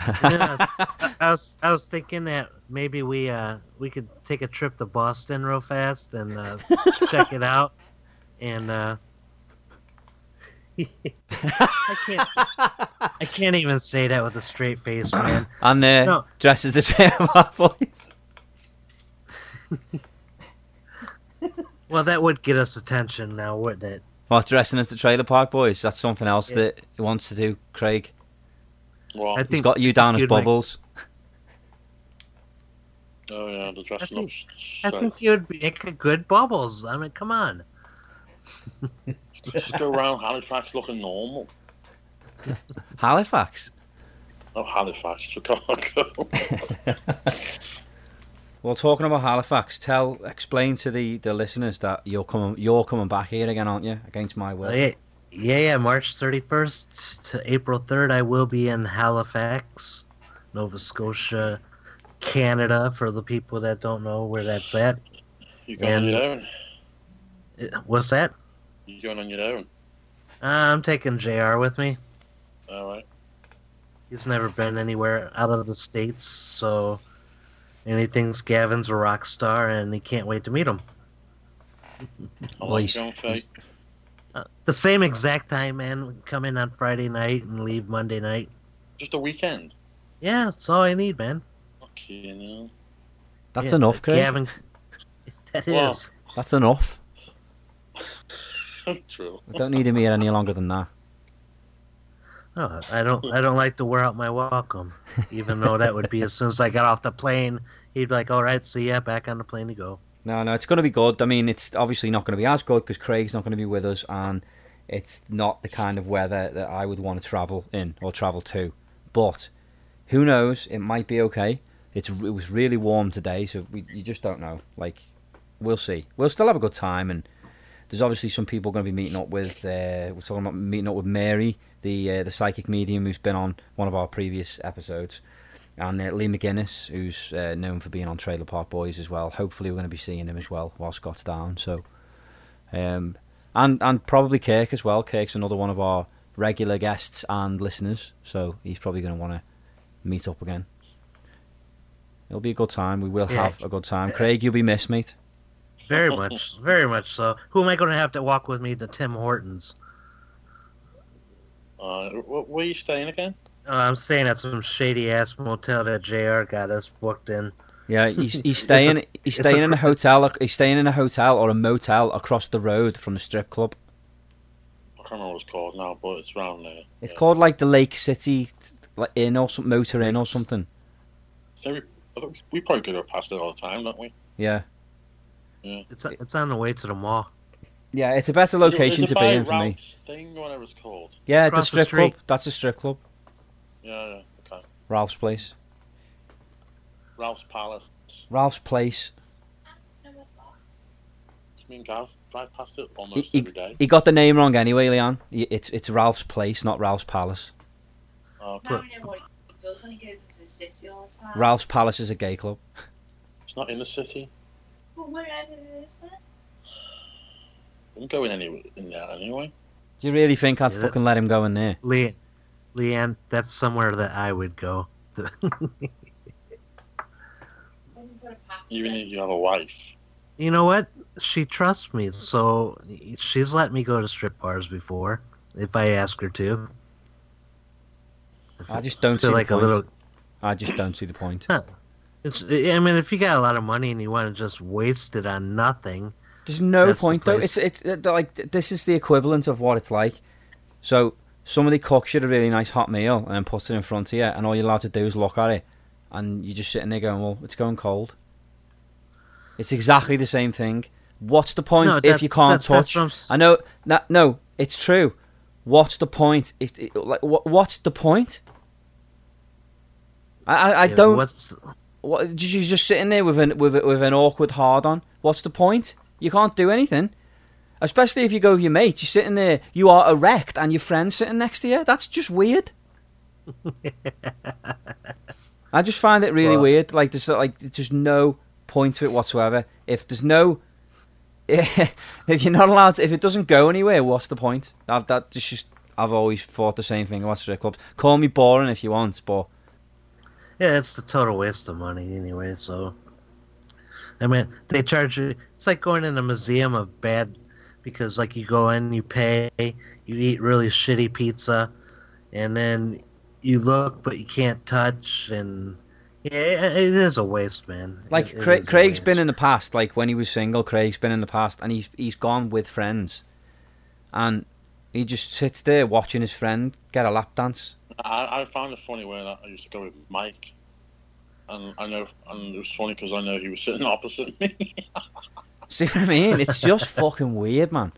I, was, I was I was thinking that maybe we uh we could take a trip to Boston real fast and uh, check it out, and uh, I can't I can't even say that with a straight face, man. *laughs* And uh, No. dressed as the Trailer park Boys. Well, that would get us attention now, wouldn't it? Well, dressing as the Trailer Park Boys? That's something else Yeah. that he wants to do, Craig. Well, I He's think got you down as you'd like- Bubbles. oh yeah, the dressing I up. I think you would make a good bubbles. I mean, come on. *laughs* just go around Halifax looking normal. *laughs* Halifax. Not Halifax, Chicago. *laughs* Well, talking about Halifax, tell, explain to the, the listeners that you're coming, you're coming back here again, aren't you? Against my will. Oh, yeah, yeah, yeah. March thirty first to April third, I will be in Halifax, Nova Scotia, Canada. For the people that don't know where that's at, you going on And- your own? Uh, what's that? You going on your own? Uh, I'm taking Jr. with me. All right. He's never been anywhere out of the states, so anything's Gavin's a rock star, and he can't wait to meet him. *laughs* How Well, long he's- you going? Uh, the same exact time, man. Come in on Friday night and leave Monday night. Just a weekend. Yeah, that's all I need, man. Okay, now. That's Yeah, enough, Craig. Gavin, *laughs* that is. Well- That's enough. True. We *laughs* don't need him here any longer than that. Oh, I don't. I don't like to wear out my welcome, even though that would be as soon as I got off the plane. He'd be like, "All right, see ya, back on the plane to go." No, no, it's going to be good. I mean, it's obviously not going to be as good because Craig's not going to be with us, and it's not the kind of weather that I would want to travel in or travel to. But who knows? It might be okay. It's it was really warm today, so we, you just don't know. Like, we'll see. We'll still have a good time, and there's obviously some people going to be meeting up with. Uh, we're talking about meeting up with Mary, the uh, the psychic medium who's been on one of our previous episodes and uh, Lee McGuinness, who's uh, known for being on Trailer Park Boys as well. Hopefully, we're going to be seeing him as well while Scott's down. So, um, and and probably Kirk as well. Kirk's another one of our regular guests and listeners, so he's probably going to want to meet up again. It'll be a good time. We will Yeah. have a good time. Craig, you'll be missed, mate. Very *laughs* much, very much so. Who am I going to have to walk with me to Tim Hortons? Uh, where are you staying again? Uh, I'm staying at some shady ass motel that Jr. got us booked in. Yeah, *laughs* he's he's staying he's staying a in a hotel. He's staying in a hotel or a motel across the road from the strip club. I can't remember what it's called now, but it's around there. It's yeah. called like the Lake City like Inn or some motor inn or something. So we, we probably could go past it all the time, don't we? Yeah, Mm. It's it's on the way to the mall. yeah, it's a better location Is it to be in for me. Ralph's thing whatever it's called. Yeah, the Across the strip street. club. That's a strip club. Yeah, yeah, okay. Ralph's place. Ralph's Palace. Ralph's place. Me and Gav drive past it He, almost he, every day. he got the name wrong anyway, Leon. It's it's Ralph's place, not Ralph's palace. Oh, Now we know what he does when he goes into the city all the time. Ralph's palace is a gay club. it's not in the city. But wherever it is, then. I'm going anywhere in there anyway. Do you really think I'd Yeah. fucking let him go in there? Le- Leanne, that's somewhere that I would go. Wouldn't put it past Even if you have a wife. you know what? She trusts me, so she's let me go to strip bars before if I ask her to. I just don't see like the a little. I just don't see the point. It's, I mean, if you got a lot of money and you want to just waste it on nothing, There's no That's the point though. It's it's uh, like this is the equivalent of what it's like. So somebody cooks you a really nice hot meal and then puts it in front of you, and all you're allowed to do is look at it, and you're just sitting there going, "Well, it's going cold." It's exactly the same thing. What's the point No, if you can't that- touch? what I'm s- I know. No, no, it's true. What's the point? It, it, like, what, what's the point? I, I, I yeah, don't. What, you're just sitting there with an with, a- with an awkward hard on. What's the point? You can't do anything. Especially if you go with your mate, you're sitting there, you are erect, and your friend's sitting next to you. That's just weird. *laughs* I just find it really Well- weird. Like there's like there's just no point to it whatsoever. If there's no, *laughs* if you're not allowed, to, if it doesn't go anywhere, what's the point? That that just just I've always thought the same thing about strip clubs. Call me boring if you want, but yeah, it's a total waste of money anyway. So, I mean, they charge you. It's like going in a museum of bad, because like you go in, you pay, you eat really shitty pizza, and then you look but you can't touch, and yeah, it is a waste, man. Like it Cra- is Craig's been in the past, like when he was single, Craig's been in the past, and he's he's gone with friends, and he just sits there watching his friend get a lap dance. I, I found it funny when I used to go with Mike. And I know, and it was funny because I know he was sitting *laughs* opposite me. See what I mean? It's just *laughs* fucking weird, man.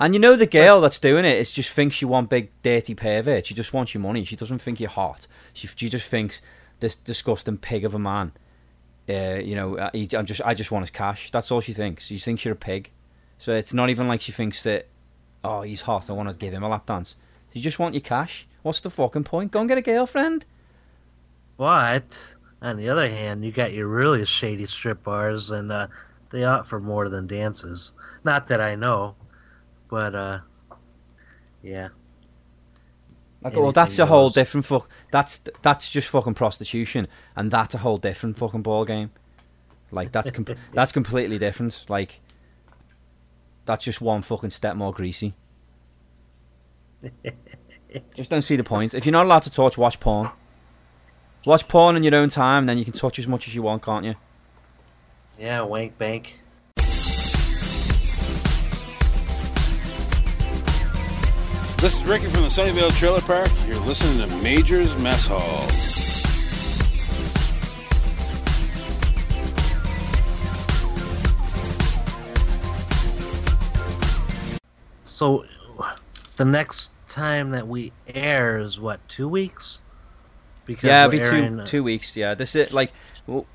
And you know the girl that's doing it is just thinks you want big dirty pervert. She just wants your money. She doesn't think you're hot. She she just thinks this disgusting pig of a man. Uh, you know, uh, he, I'm just I just want his cash. That's all she thinks. She thinks you're a pig. So it's not even like she thinks that, oh, he's hot. I want to give him a lap dance. You just want your cash. What's the fucking point? Go and get a girlfriend. But on the other hand, you got your really shady strip bars, and uh, they offer more than dances. Not that I know, but uh, yeah. Like, well, that's a whole different fuck. That's that's just fucking prostitution, and that's a whole different fucking ball game. Like that's com- *laughs* that's completely different. Like that's just one fucking step more greasy. *laughs* *laughs* just don't see the point. If you're not allowed to touch, watch porn. Watch porn in your own time, then you can touch as much as you want, can't you? Yeah, wank bank. This is Ricky from the Sunnyvale Trailer Park. You're listening to Major's Mess Hall. So, the next time that we air is what two weeks? Because yeah, it'll be two uh, two weeks. Yeah, this is like well,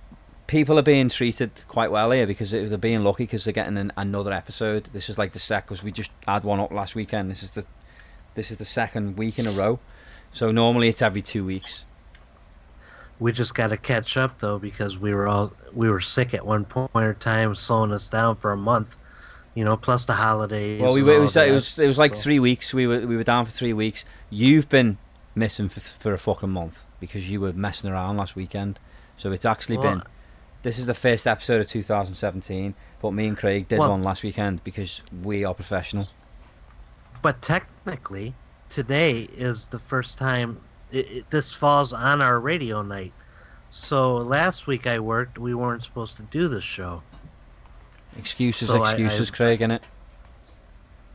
people are being treated quite well here because they're being lucky because they're getting an, another episode. This is like the sec because we just had one up last weekend. This is the this is the second week in a row. So normally it's every two weeks. We just got to catch up though because we were all we were sick at one point in time, slowing us down for a month. You know, plus the holidays. Well, we were, it was it was it was like so- three weeks. We were we were down for three weeks. You've been missing for for a fucking month because you were messing around last weekend. So it's actually Well, been. This is the first episode of 2017, but me and Craig did Well- one last weekend because we are professional. But technically, today is the first time it, it, this falls on our radio night. So last week I worked. We weren't supposed to do the show. Excuses, So excuses, I- Craig, innit?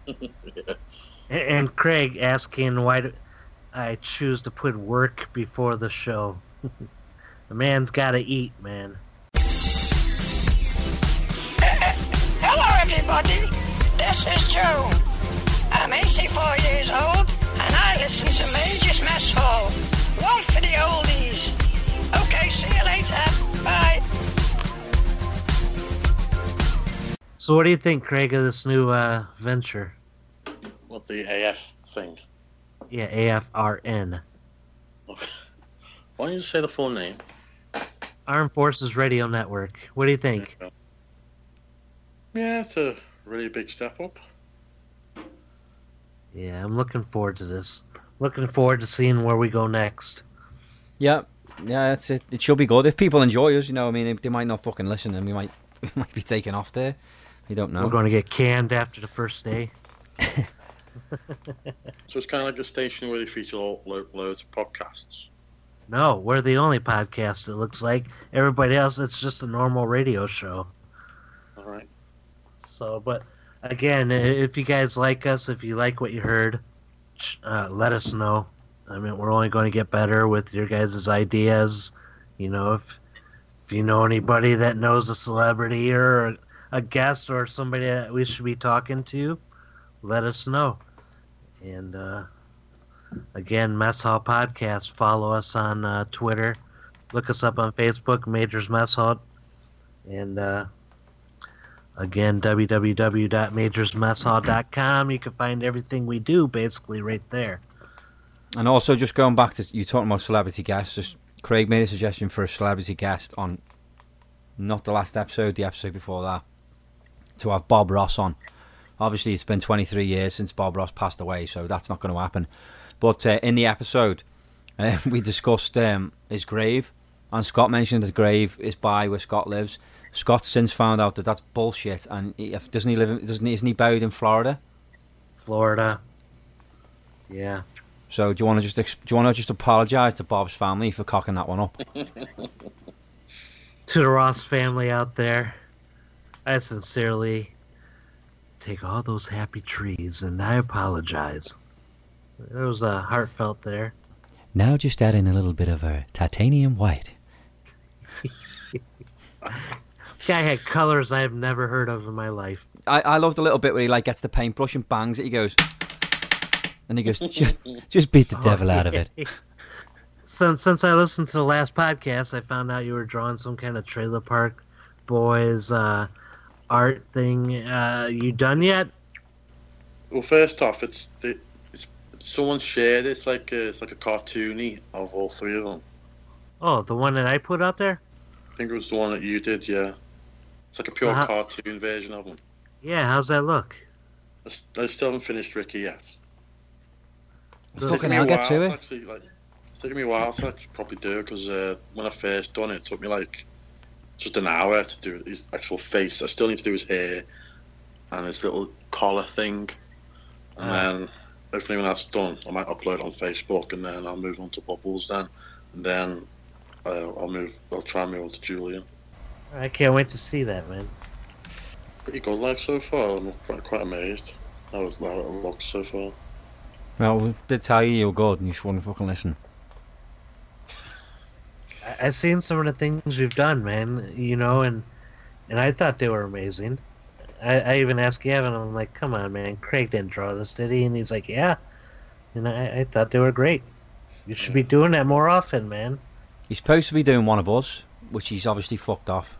*laughs* And, and Craig asking why do I choose to put work before the show. *laughs* the man's got to eat, man. Hello, everybody. This is Joe. I'm 84 years old, and I listen to Major's Mess Hall. One for the oldies. Okay, see you later. Bye. So what do you think, Craig, of this new uh, venture? What the AF thing? Yeah, AFRN. *laughs* Why don't you say the full name? Armed Forces Radio Network. What do you think? Yeah, it's a really big step up. Yeah, I'm looking forward to this. Looking forward to seeing where we go next. Yeah, yeah, that's it. It should be good if people enjoy us. You know, I mean, they, they might not fucking listen, and we might *laughs* we might be taken off there. We don't know. We're going to get canned after the first day. *laughs* So it's kind of like a station where they feature lo- lo- loads of podcasts. No, we're the only podcast. It looks like everybody else. It's just a normal radio show. All right. So, but again, if you guys like us, if you like what you heard, uh, let us know. I mean, we're only going to get better with your guys' ideas. You know, if if you know anybody that knows a celebrity or a, guest or somebody that we should be talking to, let us know. And uh, again, Mess Hall Podcast. Follow us on uh, Twitter. Look us up on Facebook, Majors Mess Hall. And uh, again, www.majorsmesshall.com. You can find everything we do basically right there. And also, just going back to you talking about celebrity guests, just Craig made a suggestion for a celebrity guest on not the last episode, the episode before that, to have Bob Ross on. Obviously, it's been 23 years since Bob Ross passed away, so that's not going to happen. But uh, in the episode, *laughs* uh, we discussed um, his grave, and Scott mentioned the grave is by where Scott lives. Scott's since found out that that's bullshit, and he, doesn't he live? In, doesn't he, isn't he buried in Florida? Florida. Yeah. So do you want to just do you want to just apologise to Bob's family for cocking that one up? *laughs* To the Ross family out there, I sincerely take all those happy trees and I apologize. It was uh, heartfelt there. Now just add in a little bit of a titanium white. *laughs* Guy had colors I have never heard of in my life. I, I loved a little bit where he like gets the paintbrush and bangs it. He goes, and he goes, just, just beat the *laughs* devil out of it. Since since I listened to the last podcast, I found out you were drawing some kind of trailer park boys uh, art thing. Uh, you done yet? Well, first off, it's, the, it's someone shared. It's like a, it's like a cartoony of all three of them. Oh, the one that I put out there. I think it was the one that you did. Yeah, it's like a pure So how- cartoon version of them. Yeah, how's that look? I still haven't finished Ricky yet. It's Fucking taken me a hell, get while to it. Actually, like, it's taken me a while to actually probably do it because uh, when I first done it, it took me like just an hour to do his actual face. I still need to do his hair and his little collar thing, and Ah. then hopefully when that's done, I might upload on Facebook, and then I'll move on to Bubbles then, and then uh, I'll move. I'll try and move on to Julian. I can't wait to see that, man. Pretty good, like so far. I'm quite, quite amazed how it, how it looks so far. Well, we did tell you you were good, and you just wouldn't fucking listen. I, I've seen some of the things you've done, man. You know, and and I thought they were amazing. I, I even asked Gavin, I'm like, "Come on, man, Craig didn't draw this, did he?" And he's like, "Yeah." And I, I thought they were great. You should be doing that more often, man. He's supposed to be doing one of us, which he's obviously fucked off.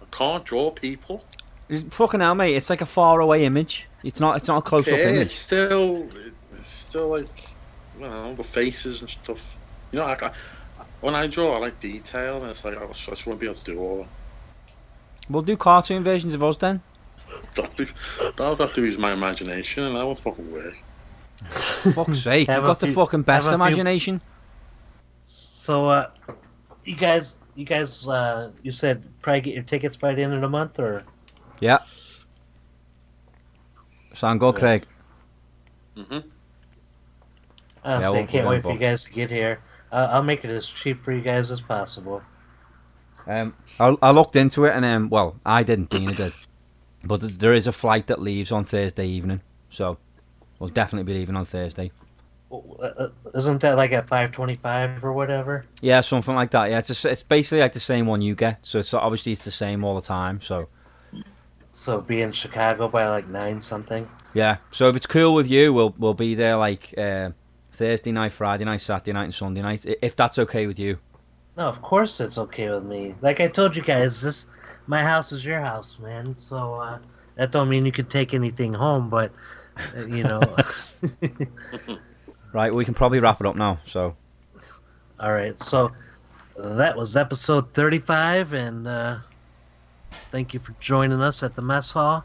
I can't draw people. It's- Fucking hell, mate! It's like a far away image. It's not. It's not a close up Okay, image. it's still, it's still like, I don't know, the faces and stuff. You know, like, I, when I draw, I like detail, and it's like I just, I just won't be able to do all that. We'll do cartoon versions of us then. *laughs* That'll, be, that'll have to use my imagination, and that won't fucking work. *laughs* Fuck's sake! Have You've a got the few- fucking best have a few- imagination. So, uh, you guys, you guys, uh, you said probably get your tickets by the end of the month, or Yeah. Sound good, Craig? hmm Honestly, we'll- I can't we're wait for gonna you guys to get here. Uh, I'll make it as cheap for you guys as possible. Um, I, I looked into it and um, well, I didn't. Dina did, but th- there is a flight that leaves on Thursday evening, so we'll definitely be leaving on Thursday. Uh, uh, Isn't that like at five twenty-five or whatever? Yeah, something like that. Yeah, it's it's basically like the same one you get. So it's obviously it's the same all the time. So So be in Chicago by like nine something. yeah. So if it's cool with you, we'll we'll be there like uh, Thursday night, Friday night, Saturday night, and Sunday night. If that's okay with you. No, of course it's okay with me. Like I told you guys, this my house is your house, man. So uh, that don't mean you can take anything home, but uh, you know. *laughs* Right, we can probably wrap it up now. So *laughs* All right, so that was episode thirty-five, and uh, thank you for joining us at the mess hall.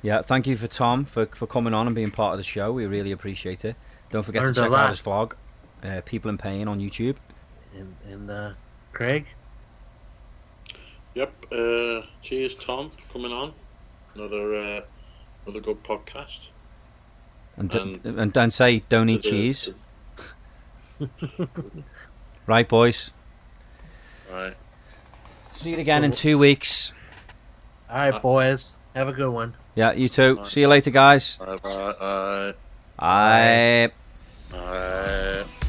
yeah, thank you for Tom for for coming on and being part of the show. We really appreciate it. Don't forget Learned to check out his vlog, uh, People in Pain on YouTube. And, and uh, Craig, Yep. Uh, cheers, Tom, for coming on. Another uh, another good podcast. And, d- And- and don't say don't eat cheese. *laughs* Right, boys. Right. See you again in two weeks. all right, boys, have a good one. Yeah, you too. See you later, guys. Bye bye. Bye. All right.